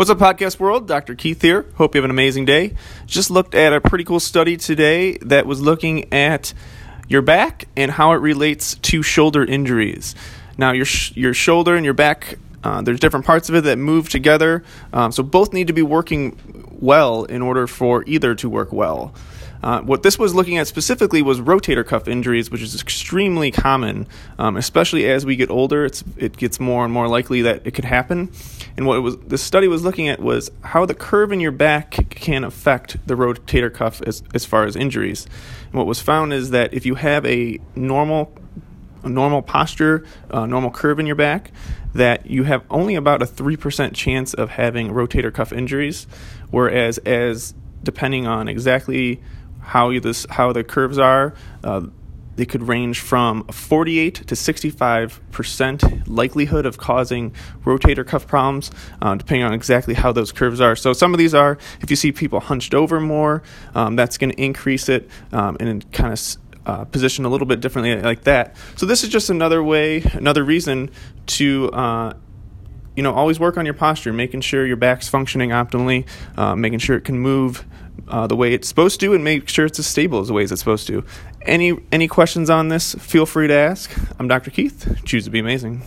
What's up, podcast world? Dr. Keith here. Hope you have an amazing day. Just looked at a pretty cool study today that was looking at your back and how it relates to shoulder injuries. Now, your sh- your shoulder and your back, uh, there's different parts of it that move together, um, so both need to be working well in order for either to work well. Uh, what this was looking at specifically was rotator cuff injuries, which is extremely common, um, especially as we get older. It's, it gets more and more likely that it could happen. And what was the study was looking at was how the curve in your back can affect the rotator cuff as, as far as injuries. And what was found is that if you have a normal a normal posture, uh, normal curve in your back, that you have only about a 3% chance of having rotator cuff injuries. Whereas, as depending on exactly how this how the curves are. Uh, they could range from 48 to 65 percent likelihood of causing rotator cuff problems, uh, depending on exactly how those curves are. So some of these are, if you see people hunched over more, um, that's going to increase it um, and kind of uh, position a little bit differently like that. So this is just another way, another reason to. Uh, you know, always work on your posture, making sure your back's functioning optimally, uh, making sure it can move uh, the way it's supposed to and make sure it's as stable as the way it's supposed to. Any any questions on this? Feel free to ask. I'm Dr. Keith. Choose to be amazing.